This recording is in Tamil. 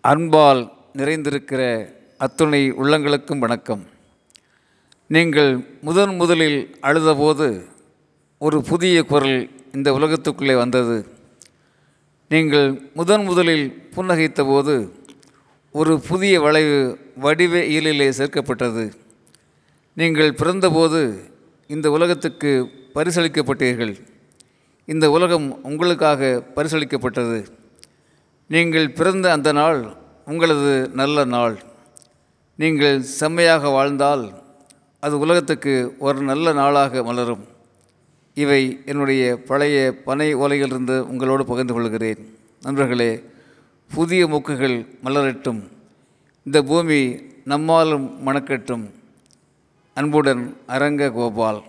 அன்பால் நிறைந்திருக்கிற அத்துணை உள்ளங்களுக்கும் வணக்கம். நீங்கள் முதன் முதலில் அழுதபோது ஒரு புதிய குரல் இந்த உலகத்துக்குள்ளே வந்தது. நீங்கள் முதன் முதலில் புன்னகைத்த போது ஒரு புதிய வளைவு வடிவ இயலிலே சேர்க்கப்பட்டது. நீங்கள் பிறந்தபோது இந்த உலகத்துக்கு பரிசளிக்கப்பட்டீர்கள். இந்த உலகம் உங்களுக்காக பரிசளிக்கப்பட்டது. நீங்கள் பிறந்த அந்த நாள் உங்களது நல்ல நாள். நீங்கள் செம்மையாக வாழ்ந்தால் அது உலகத்துக்கு ஒரு நல்ல நாளாக மலரும். இவை என்னுடைய பழைய பனை ஓலையிலிருந்து உங்களோடு பகிர்ந்து கொள்கிறேன். நண்பர்களே புதிய மொக்குகள் மலரட்டும். இந்த பூமி நம்மாலும் மணக்கட்டும். அன்புடன் அரங்க கோபால்.